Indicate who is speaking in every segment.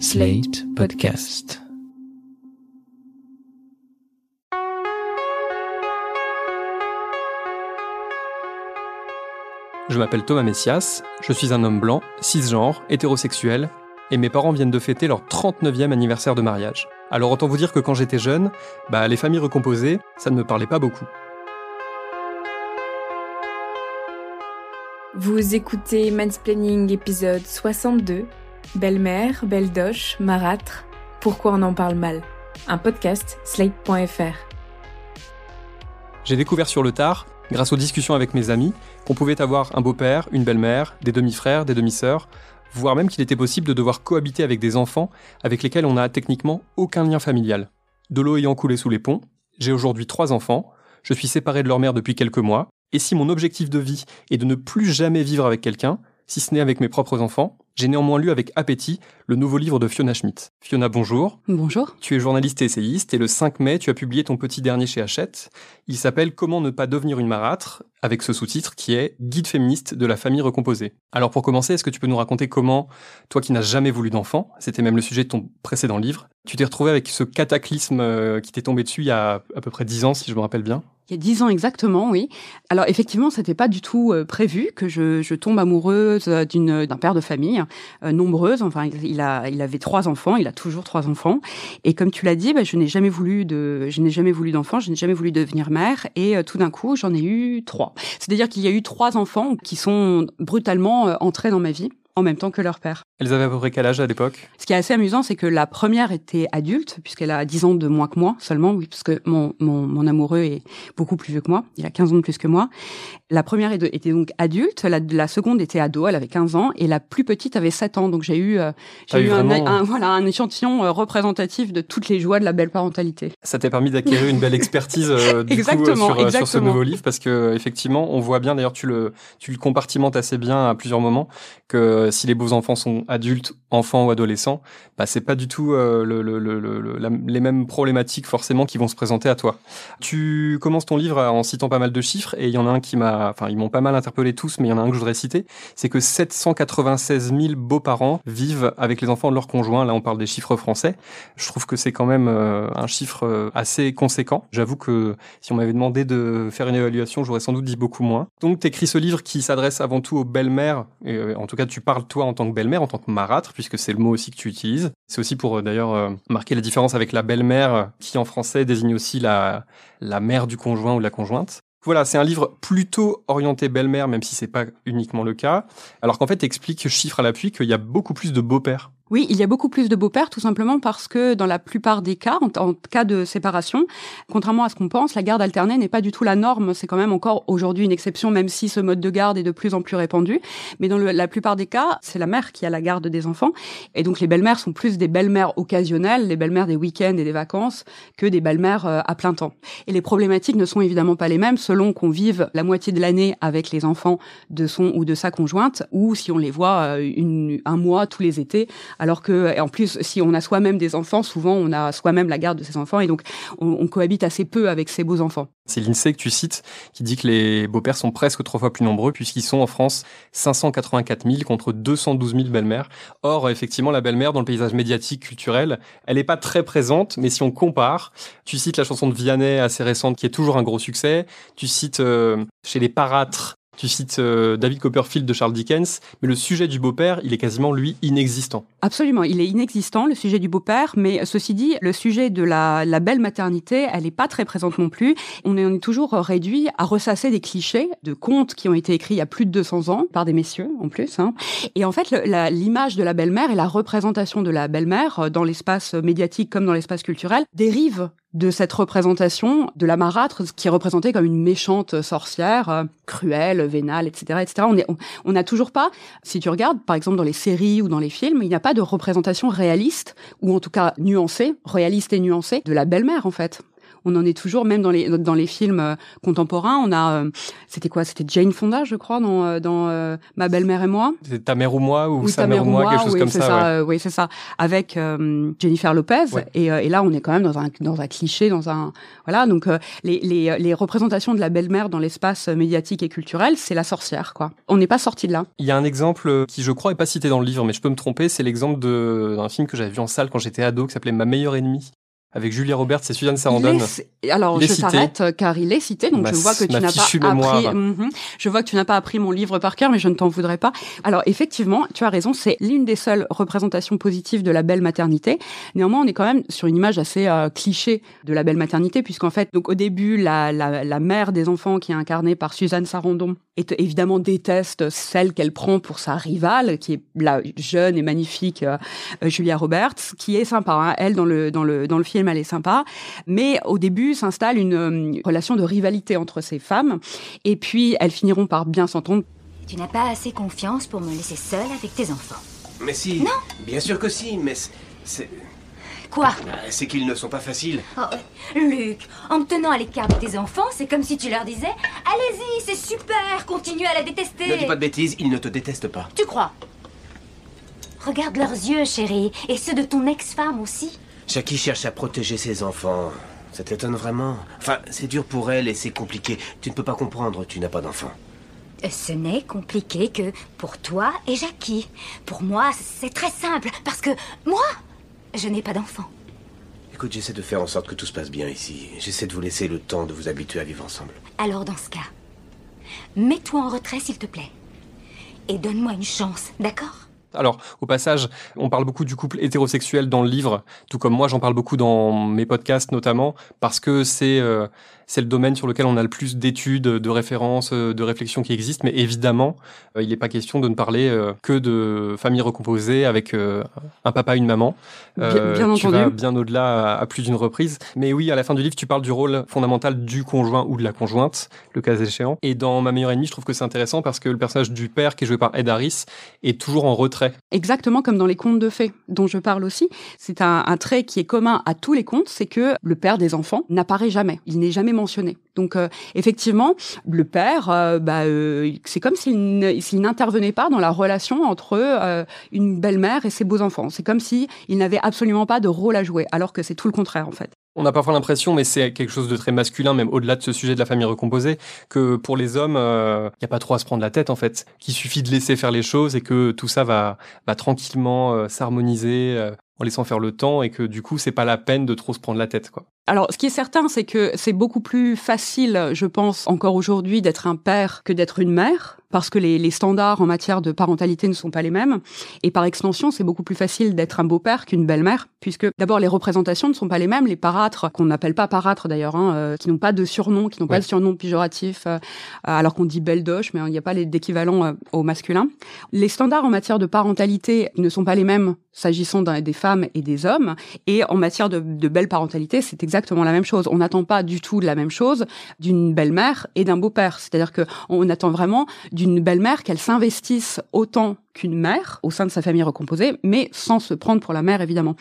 Speaker 1: Slate Podcast.
Speaker 2: Je m'appelle Thomas Messias, je suis un homme blanc, cisgenre, hétérosexuel, et mes parents viennent de fêter leur 39e anniversaire de mariage. Alors autant vous dire que quand j'étais jeune, bah, les familles recomposées, ça ne me parlait pas beaucoup.
Speaker 3: Vous écoutez Mansplaining épisode 62, Belle-mère, Belle-Doche, Marâtre, Pourquoi on en parle mal? Un podcast slate.fr.
Speaker 2: J'ai découvert sur le tard, grâce aux discussions avec mes amis, qu'on pouvait avoir un beau-père, une belle-mère, des demi-frères, des demi-sœurs, voire même qu'il était possible de devoir cohabiter avec des enfants avec lesquels on n'a techniquement aucun lien familial. De l'eau ayant coulé sous les ponts, j'ai aujourd'hui trois enfants, je suis séparé de leur mère depuis quelques mois, et si mon objectif de vie est de ne plus jamais vivre avec quelqu'un, si ce n'est avec mes propres enfants, j'ai néanmoins lu avec appétit le nouveau livre de Fiona Schmidt. Fiona, bonjour.
Speaker 4: Bonjour.
Speaker 2: Tu es journaliste et essayiste et le 5 mai, tu as publié ton petit dernier chez Hachette. Il s'appelle Comment ne pas devenir une marâtre, avec ce sous-titre qui est Guide féministe de la famille recomposée. Alors pour commencer, est-ce que tu peux nous raconter comment, toi qui n'as jamais voulu d'enfant, c'était même le sujet de ton précédent livre, tu t'es retrouvé avec ce cataclysme euh, qui t'est tombé dessus il y a à peu près 10 ans, si je me rappelle bien?
Speaker 4: Il y a dix ans exactement, oui. Alors effectivement, c'était pas du tout euh, prévu que je, je tombe amoureuse euh, d'une d'un père de famille euh, nombreuse. Enfin, il a il avait trois enfants, il a toujours trois enfants. Et comme tu l'as dit, bah, je n'ai jamais voulu de je n'ai jamais voulu d'enfants, je n'ai jamais voulu devenir mère. Et tout d'un coup, j'en ai eu trois. C'est-à-dire qu'il y a eu trois enfants qui sont brutalement entrés dans ma vie en même temps que leur père.
Speaker 2: Elles avaient à peu près quel âge à l'époque?
Speaker 4: Ce qui est assez amusant, c'est que la première était adulte, puisqu'elle a 10 ans de moins que moi seulement, oui, parce que mon, mon, mon, amoureux est beaucoup plus vieux que moi, il a 15 ans de plus que moi. La première était donc adulte, la, la seconde était ado, elle avait 15 ans, et la plus petite avait 7 ans. Donc j'ai eu, euh, j'ai eu, un, un, voilà, un échantillon euh, représentatif de toutes les joies de la belle parentalité.
Speaker 2: Ça t'a permis d'acquérir une belle expertise euh, du
Speaker 4: exactement,
Speaker 2: coup, sur,
Speaker 4: exactement.
Speaker 2: sur, ce nouveau livre, parce que effectivement, on voit bien, d'ailleurs tu le, tu le compartimentes assez bien à plusieurs moments, que si les beaux enfants sont adultes, enfants ou adolescents, bah, c'est pas du tout le, le, le, la, les mêmes problématiques forcément qui vont se présenter à toi. Tu commences ton livre en citant pas mal de chiffres et il y en a un qui m'a, enfin ils m'ont pas mal interpellé tous, mais il y en a un que je voudrais citer, c'est que 796 000 beaux-parents vivent avec les enfants de leur conjoint. Là, on parle des chiffres français. Je trouve que c'est quand même euh, un chiffre euh, assez conséquent. J'avoue que si on m'avait demandé de faire une évaluation, j'aurais sans doute dit beaucoup moins. Donc, tu écris ce livre qui s'adresse avant tout aux belles-mères. Euh, en tout cas, tu parles toi en tant que belle-mère, en tant que marâtre, puisque c'est le mot aussi que tu utilises. C'est aussi pour d'ailleurs marquer la différence avec la belle-mère, qui en français désigne aussi la, la mère du conjoint ou la conjointe. Voilà, c'est un livre plutôt orienté belle-mère, même si c'est pas uniquement le cas. Alors qu'en fait, explique chiffre à l'appui qu'il y a beaucoup plus de beaux-pères.
Speaker 4: Oui, il y a beaucoup plus de beaux-pères, tout simplement parce que dans la plupart des cas, en, cas de séparation, contrairement à ce qu'on pense, la garde alternée n'est pas du tout la norme. C'est quand même encore aujourd'hui une exception, même si ce mode de garde est de plus en plus répandu. Mais dans la plupart des cas, c'est la mère qui a la garde des enfants. Et donc les belles-mères sont plus des belles-mères occasionnelles, les belles-mères des week-ends et des vacances, que des belles-mères euh, à plein temps. Et les problématiques ne sont évidemment pas les mêmes selon qu'on vive la moitié de l'année avec les enfants de son ou de sa conjointe, ou si on les voit euh, un mois tous les étés alors que, en plus, si on a soi-même des enfants, souvent on a soi-même la garde de ses enfants et donc on, on cohabite assez peu avec ses beaux enfants.
Speaker 2: C'est l'INSEE que tu cites qui dit que les beaux-pères sont presque trois fois plus nombreux puisqu'ils sont en France 584 000 contre 212 000 belles-mères. Or, effectivement, la belle-mère dans le paysage médiatique culturel, elle n'est pas très présente, mais si on compare, tu cites la chanson de Vianney assez récente qui est toujours un gros succès. Tu cites euh, chez les parâtres tu cites euh, David Copperfield de Charles Dickens, mais le sujet du beau-père, il est quasiment, lui, inexistant.
Speaker 4: Absolument, il est inexistant, le sujet du beau-père, mais ceci dit, le sujet de la, belle maternité, elle n'est pas très présente non plus. On est, est, toujours réduit à ressasser des clichés de contes qui ont été écrits il y a plus de 200 ans, par des messieurs en plus. Hein. Et en fait, l'image de la belle-mère et la représentation de la belle-mère euh, dans l'espace médiatique comme dans l'espace culturel dérive de cette représentation de la marâtre qui est représentée comme une méchante sorcière, euh, cruelle, vénale, etc., etc. On n'a on, toujours pas, si tu regardes, par exemple dans les séries ou dans les films, il n'y a pas de représentation réaliste ou en tout cas nuancée, réaliste et nuancée de la belle-mère en fait On en est toujours, même dans les dans les films euh, contemporains, on a, euh, c'était quoi? C'était Jane Fonda, je crois, dans euh, dans Ma belle-mère et moi.
Speaker 2: C'est ta mère ou moi ou sa mère, ou moi, quelque chose
Speaker 4: oui,
Speaker 2: comme ça.
Speaker 4: ça oui, c'est ça. Avec Jennifer Lopez. Et, et, là, on est quand même dans un dans un cliché, dans un voilà. Donc les les les représentations de la belle-mère dans l'espace médiatique et culturel, c'est la sorcière, quoi. On n'est pas sorti de là.
Speaker 2: Il y a un exemple qui, je crois, est pas cité dans le livre, mais je peux me tromper. C'est l'exemple d'un film que j'avais vu en salle quand j'étais ado, qui s'appelait Ma meilleure ennemie avec Julia Roberts et Suzanne Sarandon.
Speaker 4: Alors je s'arrête euh, car il est cité, donc je vois que tu n'as pas appris. Mhm. Je vois que tu n'as pas appris mon livre par cœur, mais je ne t'en voudrais pas. Alors effectivement, tu as raison, c'est l'une des seules représentations positives de la belle maternité. Néanmoins, on est quand même sur une image assez euh, cliché de la belle maternité, puisqu'en fait, donc au début, la, la, la mère des enfants qui est incarnée par Suzanne Sarandon est évidemment déteste celle qu'elle prend pour sa rivale, qui est la jeune et magnifique euh, Julia Roberts, qui est sympa. Hein. Elle dans le dans le dans le film elle est sympa. Mais au début s'installe une, euh, relation de rivalité entre ces femmes. Et puis elles finiront par bien s'entendre.
Speaker 5: Tu n'as pas assez confiance pour me laisser seule avec tes enfants.
Speaker 6: Mais si.
Speaker 5: Non.
Speaker 6: Bien sûr que si, mais c'est.
Speaker 5: Quoi?
Speaker 6: Bah, C'est qu'ils ne sont pas faciles.
Speaker 5: Oh, Luc, en me tenant à l'écart de tes enfants, c'est comme si tu leur disais Allez-y, c'est super, continue à la détester.
Speaker 6: Ne dis pas de bêtises, ils ne te détestent pas.
Speaker 5: Tu crois? Regarde leurs yeux, chérie, et ceux de ton ex-femme aussi.
Speaker 6: Jackie cherche à protéger ses enfants. Ça t'étonne vraiment? Enfin, c'est dur pour elle et c'est compliqué. Tu ne peux pas comprendre, tu n'as pas d'enfant.
Speaker 5: Ce n'est compliqué que pour toi et Jackie. Pour moi, c'est très simple, parce que moi, je n'ai pas d'enfant.
Speaker 6: Écoute, j'essaie de faire en sorte que tout se passe bien ici. J'essaie de vous laisser le temps de vous habituer à vivre ensemble.
Speaker 5: Alors dans ce cas, mets-toi en retrait s'il te plaît. Et donne-moi une chance, d'accord?
Speaker 2: Alors, au passage, on parle beaucoup du couple hétérosexuel dans le livre, tout comme moi j'en parle beaucoup dans mes podcasts notamment, parce que c'est euh, c'est le domaine sur lequel on a le plus d'études, de références, de réflexions qui existent. Mais évidemment, euh, il n'est pas question de ne parler euh, que de famille recomposée avec euh, un papa, une maman.
Speaker 4: bien, bien
Speaker 2: tu
Speaker 4: entendu.
Speaker 2: vas bien au-delà à, plus d'une reprise. Mais oui, à la fin du livre, tu parles du rôle fondamental du conjoint ou de la conjointe, le cas échéant. Et dans Ma meilleure ennemie, je trouve que c'est intéressant parce que le personnage du père, qui est joué par Ed Harris, est toujours en retrait.
Speaker 4: Exactement comme dans les contes de fées, dont je parle aussi. C'est un, un trait qui est commun à tous les contes, c'est que le père des enfants n'apparaît jamais. Il n'est jamais mentionné. Donc euh, effectivement, le père, euh, bah, euh, c'est comme s'il n'intervenait pas dans la relation entre une belle-mère et ses beaux-enfants. C'est comme s'il n'avait absolument pas de rôle à jouer, alors que c'est tout le contraire en fait.
Speaker 2: On a parfois l'impression, mais c'est quelque chose de très masculin, même au-delà de ce sujet de la famille recomposée, que pour les hommes, il n'y a pas trop à se prendre la tête en fait, qu'il suffit de laisser faire les choses et que tout ça va, va tranquillement s'harmoniser en laissant faire le temps et que du coup, c'est pas la peine de trop se prendre la tête, quoi.
Speaker 4: Alors, ce qui est certain, c'est que c'est beaucoup plus facile, je pense, encore aujourd'hui, d'être un père que d'être une mère, parce que les, les, standards en matière de parentalité ne sont pas les mêmes. Et par extension, c'est beaucoup plus facile d'être un beau-père qu'une belle-mère, puisque d'abord, les représentations ne sont pas les mêmes. Les parâtres, qu'on n'appelle pas parâtres d'ailleurs, hein, euh, qui n'ont pas de surnom, qui n'ont pas de surnom péjoratif, euh, alors qu'on dit belle doche, mais il n'y a pas d'équivalent euh, au masculin. Les standards en matière de parentalité ne sont pas les mêmes s'agissant des femmes et des hommes. Et en matière de, de belle parentalité, c'est exactement la même chose. On n'attend pas du tout la même chose d'une belle-mère et d'un beau-père. C'est-à-dire que on attend vraiment d'une belle-mère qu'elle s'investisse autant qu'une mère au sein de sa famille recomposée, mais sans se prendre pour la mère, évidemment.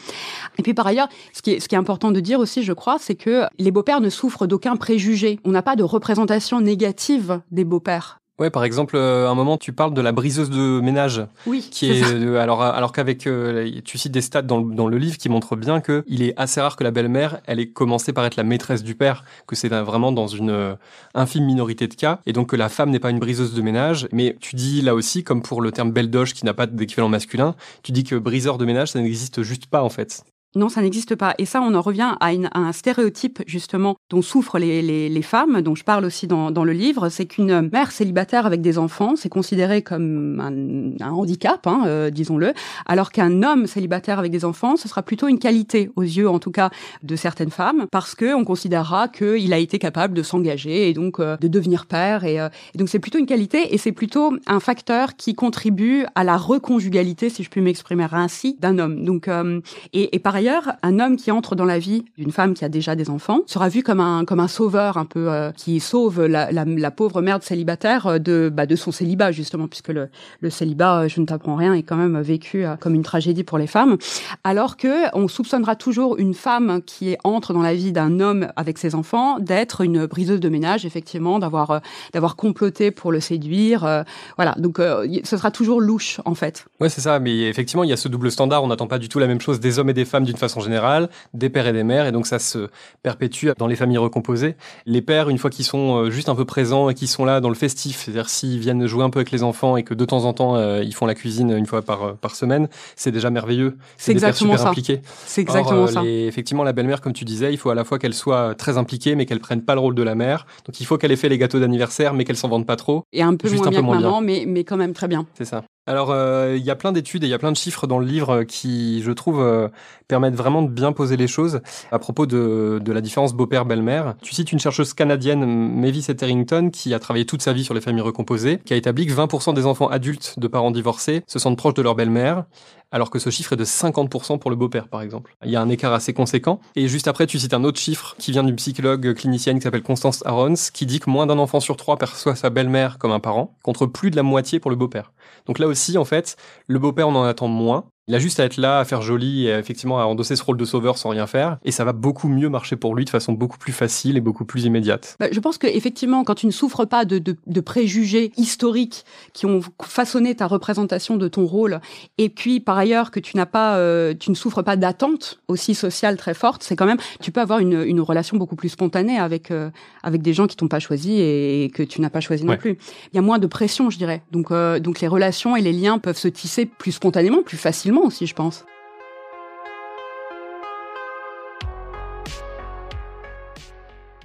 Speaker 4: Et puis par ailleurs, ce qui est, ce qui est important de dire aussi, je crois, c'est que les beaux-pères ne souffrent d'aucun préjugé. On n'a pas de représentation négative des beaux-pères.
Speaker 2: Ouais, par exemple, euh, à un moment, tu parles de la briseuse de ménage.
Speaker 4: Oui.
Speaker 2: Qui est, euh, alors, alors qu'avec, euh, tu cites des stats dans le, dans le livre qui montrent bien que il est assez rare que la belle-mère, elle ait commencé par être la maîtresse du père, que c'est vraiment dans une infime minorité de cas, et donc que la femme n'est pas une briseuse de ménage. Mais tu dis là aussi, comme pour le terme belle doche qui n'a pas d'équivalent masculin, tu dis que briseur de ménage, ça n'existe juste pas en fait.
Speaker 4: Non, ça n'existe pas. Et ça, on en revient à, une, à, un stéréotype justement dont souffrent les, les, les, femmes, dont je parle aussi dans, dans le livre. C'est qu'une mère célibataire avec des enfants, c'est considéré comme un, un handicap, hein, euh, disons-le, alors qu'un homme célibataire avec des enfants, ce sera plutôt une qualité aux yeux, en tout cas, de certaines femmes, parce que on considérera qu'il a été capable de s'engager et donc euh, de devenir père. Et, euh, donc c'est plutôt une qualité et c'est plutôt un facteur qui contribue à la reconjugalité, si je puis m'exprimer ainsi, d'un homme. Donc euh, et, et par ailleurs, un homme qui entre dans la vie d'une femme qui a déjà des enfants sera vu comme un comme un sauveur un peu euh, qui sauve la, la, pauvre mère célibataire euh, de bah, de son célibat justement puisque le, le célibat, je ne t'apprends rien, est quand même vécu comme une tragédie pour les femmes. Alors que on soupçonnera toujours une femme qui entre dans la vie d'un homme avec ses enfants d'être une briseuse de ménage effectivement, d'avoir d'avoir comploté pour le séduire. voilà, donc ce sera toujours louche en fait.
Speaker 2: Ouais, c'est ça. Mais effectivement, il y a ce double standard. On n'attend pas du tout la même chose des hommes et des femmes d'une façon générale, des pères et des mères, et donc ça se perpétue dans les familles recomposées. Les pères, une fois qu'ils sont euh, juste un peu présents et qu'ils sont là dans le festif, c'est-à-dire s'ils viennent jouer un peu avec les enfants et que de temps en temps euh, ils font la cuisine une fois par euh, par semaine, c'est déjà merveilleux.
Speaker 4: C'est exactement
Speaker 2: super
Speaker 4: ça. C'est exactement ça.
Speaker 2: effectivement, la belle-mère, comme tu disais, il faut à la fois qu'elle soit très impliquée, mais qu'elle prenne pas le rôle de la mère. Donc il faut qu'elle ait fait les gâteaux d'anniversaire, mais qu'elle s'en vende pas trop.
Speaker 4: Et un peu moins bien que maman, mais mais quand même très bien.
Speaker 2: C'est ça. Alors, euh, il y a plein d'études et il y a plein de chiffres dans le livre qui, je trouve, euh, permettent vraiment de bien poser les choses à propos de, de la différence beau-père-belle-mère. Tu cites une chercheuse canadienne, Mavis Etherington, qui a travaillé toute sa vie sur les familles recomposées, qui a établi que 20% des enfants adultes de parents divorcés se sentent proches de leur belle-mère, alors que ce chiffre est de 50% pour le beau-père, par exemple. Il y a un écart assez conséquent. Et juste après, tu cites un autre chiffre qui vient d'une psychologue clinicienne qui s'appelle Constance Arons, qui dit que moins d'un enfant sur trois perçoit sa belle-mère comme un parent, contre plus de la moitié pour le beau-père. Donc là aussi, en fait, le beau-père, on en attend moins. Il a juste à être là, à faire joli et effectivement à endosser ce rôle de sauveur sans rien faire. Et ça va beaucoup mieux marcher pour lui de façon beaucoup plus facile et beaucoup plus immédiate.
Speaker 4: Bah, je pense que effectivement, quand tu ne souffres pas de, de, de, préjugés historiques qui ont façonné ta représentation de ton rôle, et puis par ailleurs que tu n'as pas, euh, tu ne souffres pas d'attentes aussi sociales très fortes, c'est quand même, tu peux avoir une, une relation beaucoup plus spontanée avec euh, avec des gens qui t'ont pas choisi et, que tu n'as pas choisi non plus. Il y a moins de pression, je dirais. Donc euh, donc les relations et les liens peuvent se tisser plus spontanément, plus facilement aussi, je pense.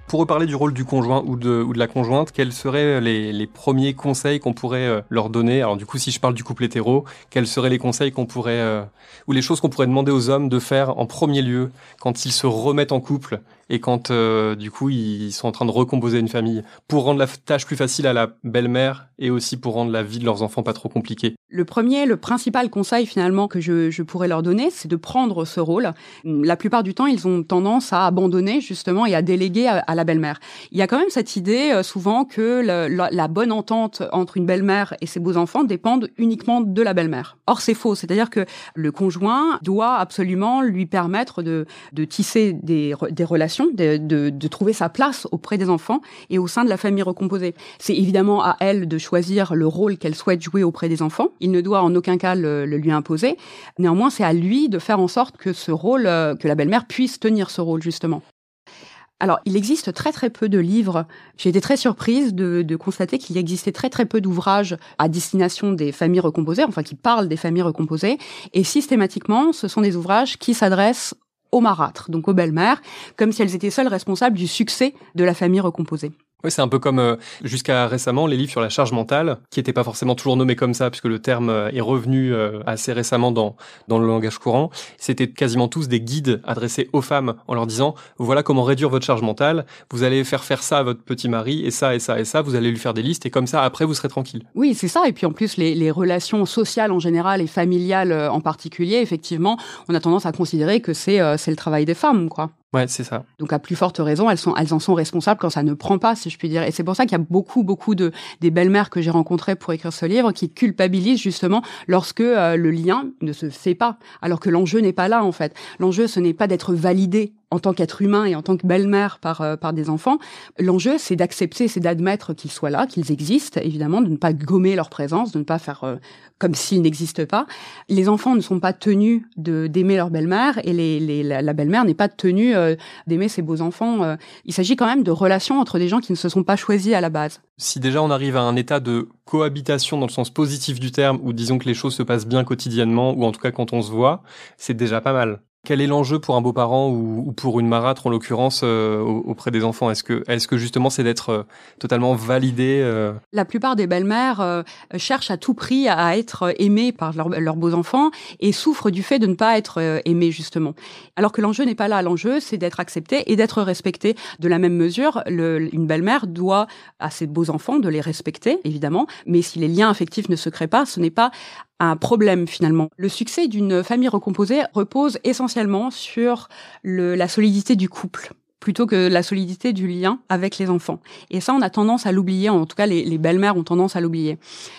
Speaker 2: Pour reparler du rôle du conjoint ou de, ou de la conjointe, quels seraient les, premiers conseils qu'on pourrait euh, leur donner? Alors du coup, si je parle du couple hétéro, quels seraient les conseils qu'on pourrait, euh, ou les choses qu'on pourrait demander aux hommes de faire en premier lieu quand ils se remettent en couple et quand euh, du coup ils sont en train de recomposer une famille pour rendre la tâche plus facile à la belle-mère et aussi pour rendre la vie de leurs enfants pas trop compliquée.
Speaker 4: Le premier, le principal conseil finalement que je, je pourrais leur donner, c'est de prendre ce rôle. La plupart du temps, ils ont tendance à abandonner justement et à déléguer à, la belle-mère. Il y a quand même cette idée euh, souvent que la, la, bonne entente entre une belle-mère et ses beaux-enfants dépendent uniquement de la belle-mère. Or, c'est faux. C'est-à-dire que le conjoint doit absolument lui permettre de, de tisser des, des relations de, trouver sa place auprès des enfants et au sein de la famille recomposée. C'est évidemment à elle de choisir le rôle qu'elle souhaite jouer auprès des enfants. Il ne doit en aucun cas le, lui imposer. Néanmoins, c'est à lui de faire en sorte euh, que la belle-mère puisse tenir ce rôle justement. Alors, il existe très très peu de livres. J'ai été très surprise de, de constater qu'il existait très très peu d'ouvrages à destination des familles recomposées, enfin qui parlent des familles recomposées. Et systématiquement, ce sont des ouvrages qui s'adressent aux marâtres, donc aux belles-mères, comme si elles étaient seules responsables du succès de la famille recomposée.
Speaker 2: Oui, c'est un peu comme euh, jusqu'à récemment les livres sur la charge mentale, qui n'étaient pas forcément toujours nommés comme ça, puisque le terme euh, est revenu euh, assez récemment dans dans le langage courant. C'était quasiment tous des guides adressés aux femmes en leur disant voilà comment réduire votre charge mentale. Vous allez faire faire ça à votre petit mari et ça et ça et ça. Vous allez lui faire des listes et comme ça après vous serez tranquille.
Speaker 4: Oui, c'est ça. Et puis en plus les, les relations sociales en général et familiales en particulier, effectivement, on a tendance à considérer que c'est c'est le travail des femmes, quoi.
Speaker 2: Ouais, c'est ça.
Speaker 4: Donc à plus forte raison, elles sont, elles en sont responsables quand ça ne prend pas, si je puis dire. Et c'est pour ça qu'il y a beaucoup, beaucoup de des belles-mères que j'ai rencontrées pour écrire ce livre qui culpabilisent justement lorsque euh, le lien ne se fait pas, alors que l'enjeu n'est pas là en fait. L'enjeu, ce n'est pas d'être validé en tant qu'être humain et en tant que belle-mère par euh, par des enfants. L'enjeu, c'est d'accepter, c'est d'admettre qu'ils soient là, qu'ils existent, évidemment, de ne pas gommer leur présence, de ne pas faire euh, comme s'ils n'existent pas. Les enfants ne sont pas tenus de d'aimer leur belle-mère et les, les la, belle-mère n'est pas tenue euh, d'aimer ses beaux enfants. Il s'agit quand même de relations entre des gens qui ne se sont pas choisis à la base.
Speaker 2: Si déjà on arrive à un état de cohabitation dans le sens positif du terme, ou disons que les choses se passent bien quotidiennement, ou en tout cas quand on se voit, c'est déjà pas mal. Quel est l'enjeu pour un beau-parent ou, pour une marâtre en l'occurrence euh, auprès des enfants? Est-ce que, est-ce que justement c'est d'être euh, totalement validé euh?
Speaker 4: La plupart des belles-mères cherchent à tout prix à être aimées par leurs beaux enfants et souffrent du fait de ne pas être aimées justement. Alors que l'enjeu n'est pas là. L'enjeu c'est d'être accepté et d'être respecté. De la même mesure, une belle-mère doit à ses beaux enfants de les respecter évidemment, mais si les liens affectifs ne se créent pas, ce n'est pas un problème finalement. Le succès d'une famille recomposée repose essentiellement sur le, la solidité du couple plutôt que la solidité du lien avec les enfants. Et ça, on a tendance à l'oublier, en tout cas les, les belles-mères ont tendance à l'oublier,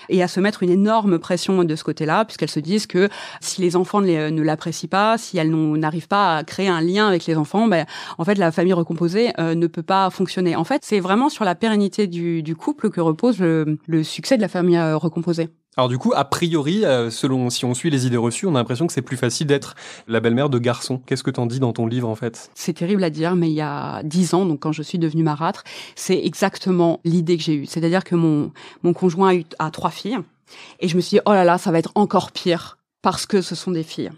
Speaker 4: et à se mettre une énorme pression de ce côté-là, puisqu'elles se disent que si les enfants ne, l'apprécient pas, si elles n'arrivent pas à créer un lien avec les enfants, ben, en fait, la famille recomposée euh, ne peut pas fonctionner. En fait, c'est vraiment sur la pérennité du, du couple que repose le, le succès de la famille euh, recomposée.
Speaker 2: Alors du coup, a priori, euh, selon si on suit les idées reçues, on a l'impression que c'est plus facile d'être la belle-mère de garçon. Qu'est-ce que t'en dis dans ton livre en fait?
Speaker 4: C'est terrible à dire, mais il y a dix ans, donc quand je suis devenue marâtre, c'est exactement l'idée que j'ai eue. C'est-à-dire que mon mon conjoint a, eu, a trois filles, et je me suis dit oh là là, ça va être encore pire parce que ce sont des filles.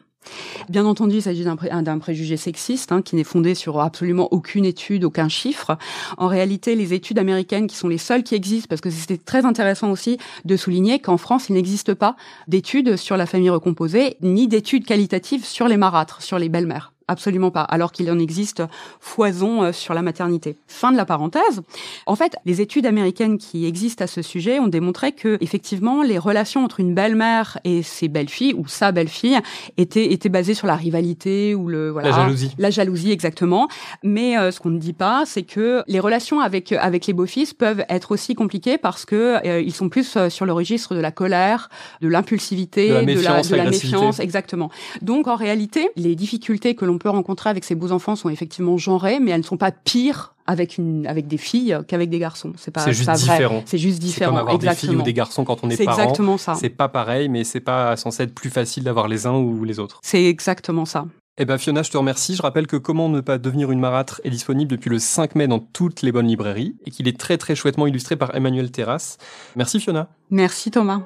Speaker 4: Bien entendu, il s'agit d'un, pré d'un préjugé sexiste hein, qui n'est fondé sur absolument aucune étude, aucun chiffre. En réalité, les études américaines, qui sont les seules qui existent, parce que c'était très intéressant aussi de souligner qu'en France, il n'existe pas d'études sur la famille recomposée, ni d'études qualitatives sur les marâtres, sur les belles-mères. Absolument pas, alors qu'il en existe foison euh, sur la maternité. Fin de la parenthèse. En fait, les études américaines qui existent à ce sujet ont démontré que, effectivement, les relations entre une belle-mère et ses belles-filles, ou sa belle-fille, étaient, étaient basées sur la rivalité ou le, voilà.
Speaker 2: La jalousie.
Speaker 4: La jalousie, exactement. Mais euh, ce qu'on ne dit pas, c'est que les relations avec, avec les beaux-fils peuvent être aussi compliquées parce que euh, ils sont plus euh, sur le registre de la colère, de l'impulsivité,
Speaker 2: De la méfiance,
Speaker 4: de la, méfiance, exactement. Donc, en réalité, les difficultés que l'on peut rencontrer avec ces beaux enfants sont effectivement genrées, mais elles ne sont pas pires avec une avec des filles qu'avec des garçons. C'est pas
Speaker 2: C'est juste
Speaker 4: pas vrai.
Speaker 2: différent.
Speaker 4: C'est juste
Speaker 2: C'est
Speaker 4: différent.
Speaker 2: comme avoir des
Speaker 4: exactement.
Speaker 2: filles ou des garçons quand on est,
Speaker 4: C'est
Speaker 2: parent.
Speaker 4: exactement ça.
Speaker 2: C'est pas pareil, mais c'est pas censé être plus facile d'avoir les uns ou les autres.
Speaker 4: C'est exactement ça.
Speaker 2: Eh ben Fiona, je te remercie. Je rappelle que Comment ne pas devenir une marâtre est disponible depuis le 5 mai dans toutes les bonnes librairies et qu'il est très très chouettement illustré par Emmanuel Terrasse. Merci Fiona.
Speaker 4: Merci Thomas.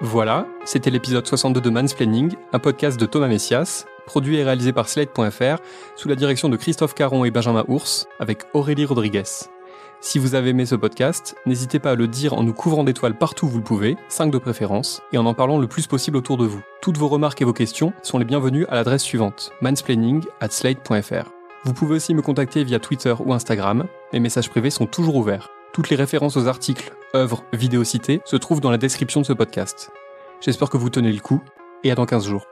Speaker 2: Voilà, c'était l'épisode 62 de Mansplaining, un podcast de Thomas Messias, produit et réalisé par Slate.fr, sous la direction de Christophe Caron et Benjamin Ours, avec Aurélie Rodriguez. Si vous avez aimé ce podcast, n'hésitez pas à le dire en nous couvrant d'étoiles partout où vous le pouvez, 5 de préférence, et en en parlant le plus possible autour de vous. Toutes vos remarques et vos questions sont les bienvenues à l'adresse suivante, mansplaining at slate.fr. Vous pouvez aussi me contacter via Twitter ou Instagram, les messages privés sont toujours ouverts. Toutes les références aux articles, œuvres, vidéos citées se trouvent dans la description de ce podcast. J'espère que vous tenez le coup, et à dans 15 jours.